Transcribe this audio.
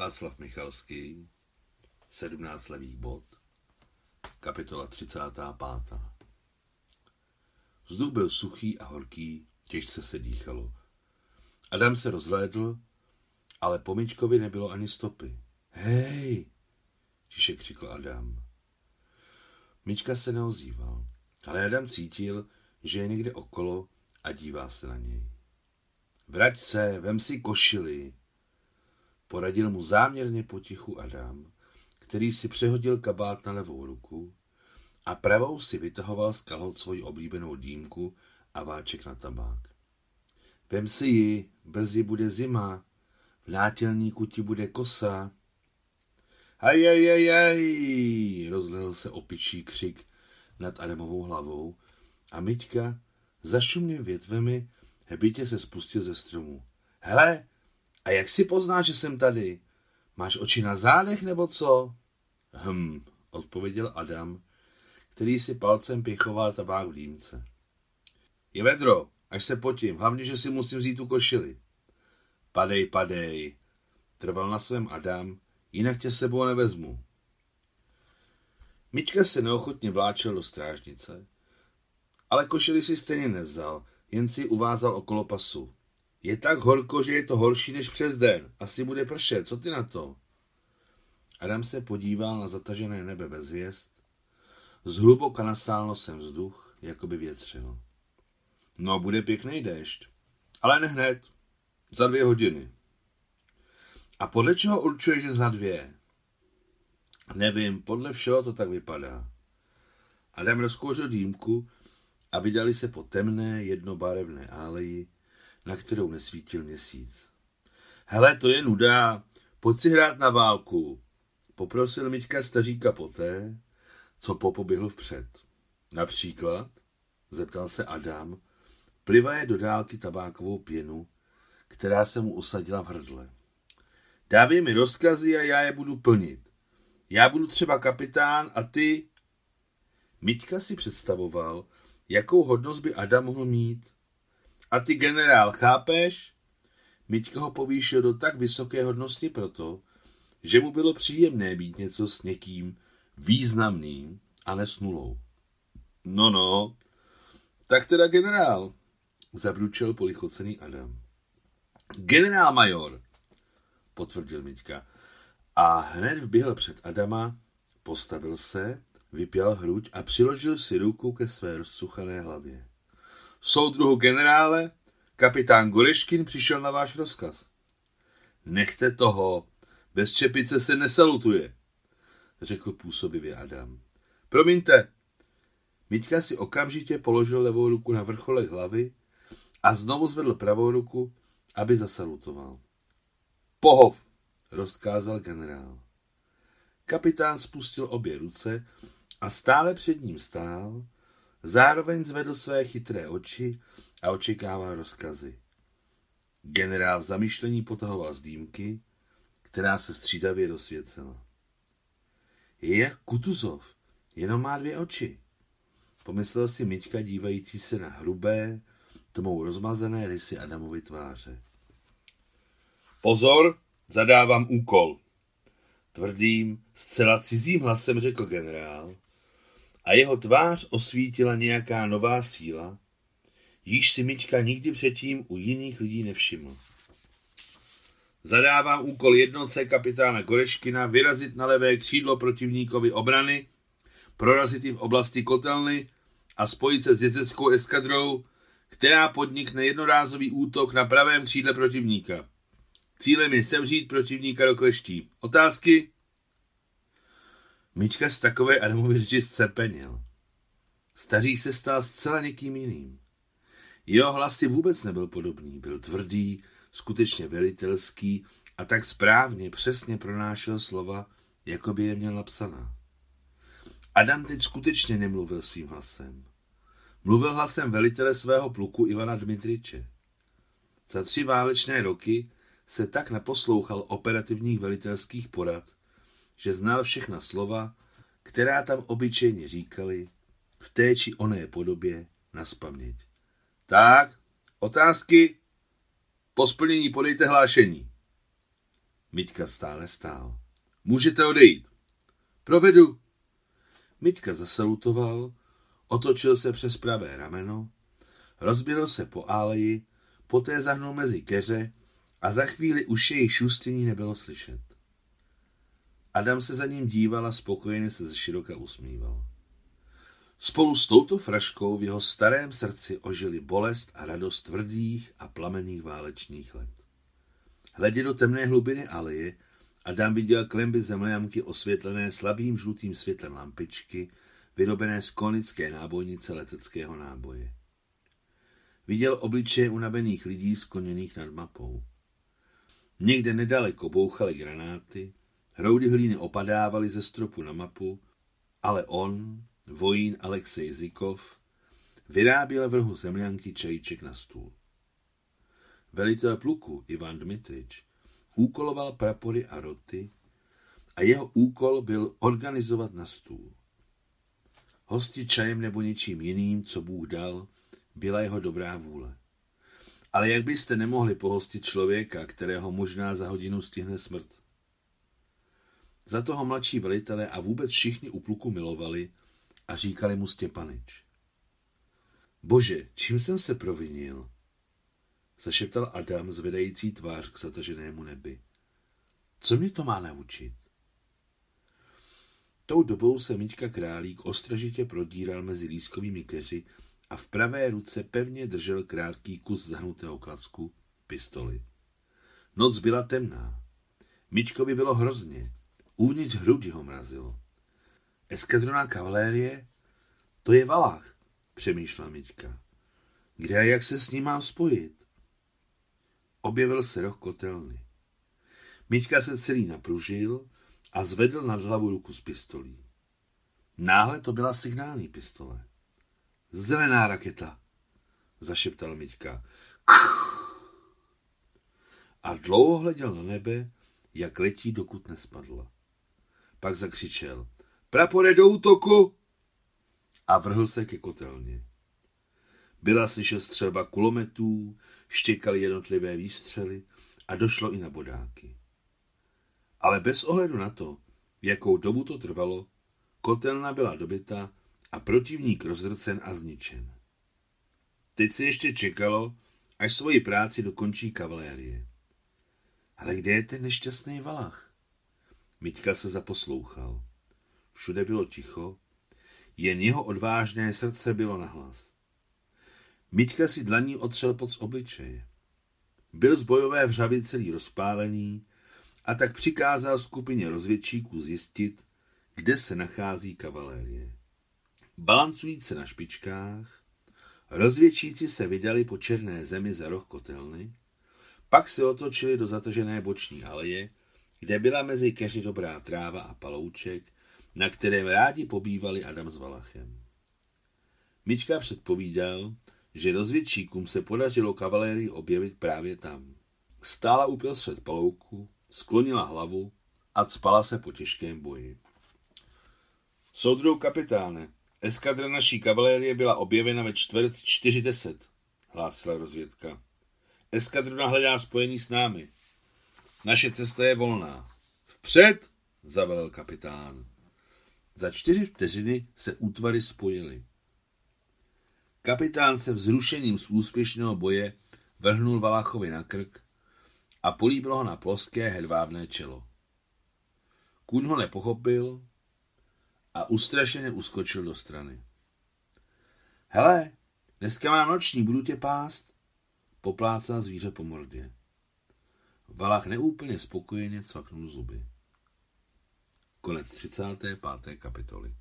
Václav Michalský, 17 levých bod, kapitola 35. Vzduch byl suchý a horký, těžce se dýchalo. Adam se rozhlédl, ale po Mičkovi nebylo ani stopy. Hej, tiše křikl Adam. Mička se neozýval, ale Adam cítil, že je někde okolo a dívá se na něj. Vrať se, vem si košily, Poradil mu záměrně potichu Adam, který si přehodil kabát na levou ruku a pravou si vytahoval z kalhot svoji oblíbenou dýmku a váček na tabák. Vem si ji, brzy bude zima, v nátělníku ti bude kosa. Hajajajaj, rozlehl se opičí křik nad Adamovou hlavou a Myťka, zašumně větvemi, hebitě se spustil ze stromu. Hele, a jak si poznáš, že jsem tady? Máš oči na zádech nebo co? Hm, odpověděl Adam, který si palcem pěchoval tabák v dýmce. Je vedro, až se potím, hlavně, že si musím vzít tu košili. Padej, padej, trval na svém Adam, jinak tě sebou nevezmu. Miťka se neochotně vláčel do strážnice, ale košili si stejně nevzal, jen si uvázal okolo pasu. Je tak horko, že je to horší než přes den. Asi bude pršet. Co ty na to? Adam se podíval na zatažené nebe bez hvězd. Zhluboka nasál nosem vzduch, jako by větřil. No, bude pěkný déšť. Ale ne hned. Za dvě hodiny. A podle čeho určuje, že za dvě? Nevím, podle všeho to tak vypadá. Adam rozkouřil dýmku a vydali se po temné, jednobarevné áleji, na kterou nesvítil měsíc. Hele, to je nuda, pojď si hrát na válku, poprosil Miťka staříka poté, co popoběhl vpřed. Například, zeptal se Adam, plivaje do dálky tabákovou pěnu, která se mu osadila v hrdle. Dávej mi rozkazy a já je budu plnit. Já budu třeba kapitán a ty... Miťka si představoval, jakou hodnost by Adam mohl mít. A ty generál, chápeš? Miťka ho povýšil do tak vysoké hodnosti proto, že mu bylo příjemné být něco s někým významným a nesnulou. No, no, tak teda generál, zabručel polichocený Adam. Generál major, potvrdil Miťka. A hned vběhl před Adama, postavil se, vypěl hruď a přiložil si ruku ke své rozcuchané hlavě. Soudruhu generále, kapitán Goreškin přišel na váš rozkaz. Nechte toho, bez čepice se nesalutuje, řekl působivě Adam. Promiňte. Miťka si okamžitě položil levou ruku na vrcholek hlavy a znovu zvedl pravou ruku, aby zasalutoval. Pohov, rozkázal generál. Kapitán spustil obě ruce a stále před ním stál, Zároveň zvedl své chytré oči a očekával rozkazy. Generál v zamýšlení potahoval z dýmky, která se střídavě dosvěcela. Je jak Kutuzov, jenom má dvě oči. Pomyslel si Miťka dívající se na hrubé, tmou rozmazené rysy Adamovy tváře. Pozor, zadávám úkol. Tvrdým, zcela cizím hlasem řekl generál a jeho tvář osvítila nějaká nová síla, již si Miťka nikdy předtím u jiných lidí nevšiml. Zadávám úkol jednotce kapitána Koreškina vyrazit na levé křídlo protivníkovi obrany, prorazit v oblasti kotelny a spojit se s jezdeckou eskadrou, která podnikne jednorázový útok na pravém křídle protivníka. Cílem je sevřít protivníka do kleští. Otázky? Myčka z takové Adamovy řeči zcepenil. Staří se stal zcela někým jiným. Jeho hlas si vůbec nebyl podobný, byl tvrdý, skutečně velitelský a tak správně, přesně pronášel slova, jako by je měl napsaná. Adam teď skutečně nemluvil svým hlasem. Mluvil hlasem velitele svého pluku Ivana Dmitriče. Za tři válečné roky se tak naposlouchal operativních velitelských porad, že znal všechna slova, která tam obyčejně říkali v té či oné podobě na spaměť. Tak, otázky? Po splnění podejte hlášení. Miťka stále stál. Můžete odejít. Provedu. Miťka zasalutoval, otočil se přes pravé rameno, rozběhl se po áleji, poté zahnul mezi keře a za chvíli už jej šustění nebylo slyšet. Adam se za ním díval a spokojeně se ze široka usmíval. Spolu s touto fraškou v jeho starém srdci ožili bolest a radost tvrdých a plamených válečných let. Hledě do temné hlubiny aleje Adam viděl klemby zemlejamky osvětlené slabým žlutým světlem lampičky, vyrobené z konické nábojnice leteckého náboje. Viděl obličeje unavených lidí skloněných nad mapou. Někde nedaleko bouchaly granáty, hroudy hlíny opadávaly ze stropu na mapu, ale on, vojín Alexej Zikov, vyráběl vrhu zemlянky čajíček na stůl. Velitel pluku Ivan Dmitrič úkoloval prapory a roty a jeho úkol byl organizovat na stůl. Hosti čajem nebo něčím jiným, co Bůh dal, byla jeho dobrá vůle. Ale jak byste nemohli pohostit člověka, kterého možná za hodinu stihne smrt? Za toho mladší velitele a vůbec všichni u pluku milovali a říkali mu Stěpanič. Bože, čím jsem se provinil? Zašeptal Adam, zvedající tvář k zataženému nebi. Co mě to má naučit? Tou dobou se Miťka Králík ostražitě prodíral mezi lískovými keři a v pravé ruce pevně držel krátký kus zahnutého klacku, pistoli. Noc byla temná. Mičkovi bylo hrozně. Uvnitř hrudi ho mrazilo. Eskadrona kavalérie? To je Valach, přemýšlela Miťka. Kde a jak se s ním mám spojit? Objevil se roh kotelny. Miťka se celý napružil a zvedl nad hlavu ruku s pistolí. Náhle to byla signální pistole. Zelená raketa, zašeptal Miťka. A dlouho hleděl na nebe, jak letí, dokud nespadla. Pak zakřičel. Prapore do útoku! A vrhl se ke kotelně. Byla slyšet střelba kulometů, štěkaly jednotlivé výstřely a došlo i na bodáky. Ale bez ohledu na to, jakou dobu to trvalo, kotelna byla dobyta a protivník rozrcen a zničen. Teď se ještě čekalo, až svoji práci dokončí kavalérie. Ale kde je ten nešťastný valach? Miťka se zaposlouchal. Všude bylo ticho, jen jeho odvážné srdce bylo nahlas. Miťka si dlaní otřel pod obličeje. Byl z bojové vřavy celý rozpálený a tak přikázal skupině rozvědčíků zjistit, kde se nachází kavalérie. Balancující na špičkách, rozvědčíci se vydali po černé zemi za roh kotelny, pak se otočili do zatažené boční aleje, kde byla mezi keři dobrá tráva a palouček, na kterém rádi pobývali Adam s Valachem. Mička předpovídal, že rozvědčíkům se podařilo kavalérii objevit právě tam. Stála uprostřed palouku, sklonila hlavu a spala se po těžkém boji. Soudrou kapitáne, eskadra naší kavalérie byla objevena ve čtvrt 40, hlásila rozvědka. Eskadrona hledá spojení s námi. Naše cesta je volná. Vpřed, zavelel kapitán. Za čtyři vteřiny se útvary spojily. Kapitán se vzrušením z úspěšného boje vrhnul Valachovi na krk a políbil ho na ploské hedvábné čelo. Kůň ho nepochopil a ustrašeně uskočil do strany. Hele, dneska mám noční, budu tě pást, poplácal zvíře po mordě. Valach neúplně spokojeně cvaknul zuby. Konec 35. kapitoly.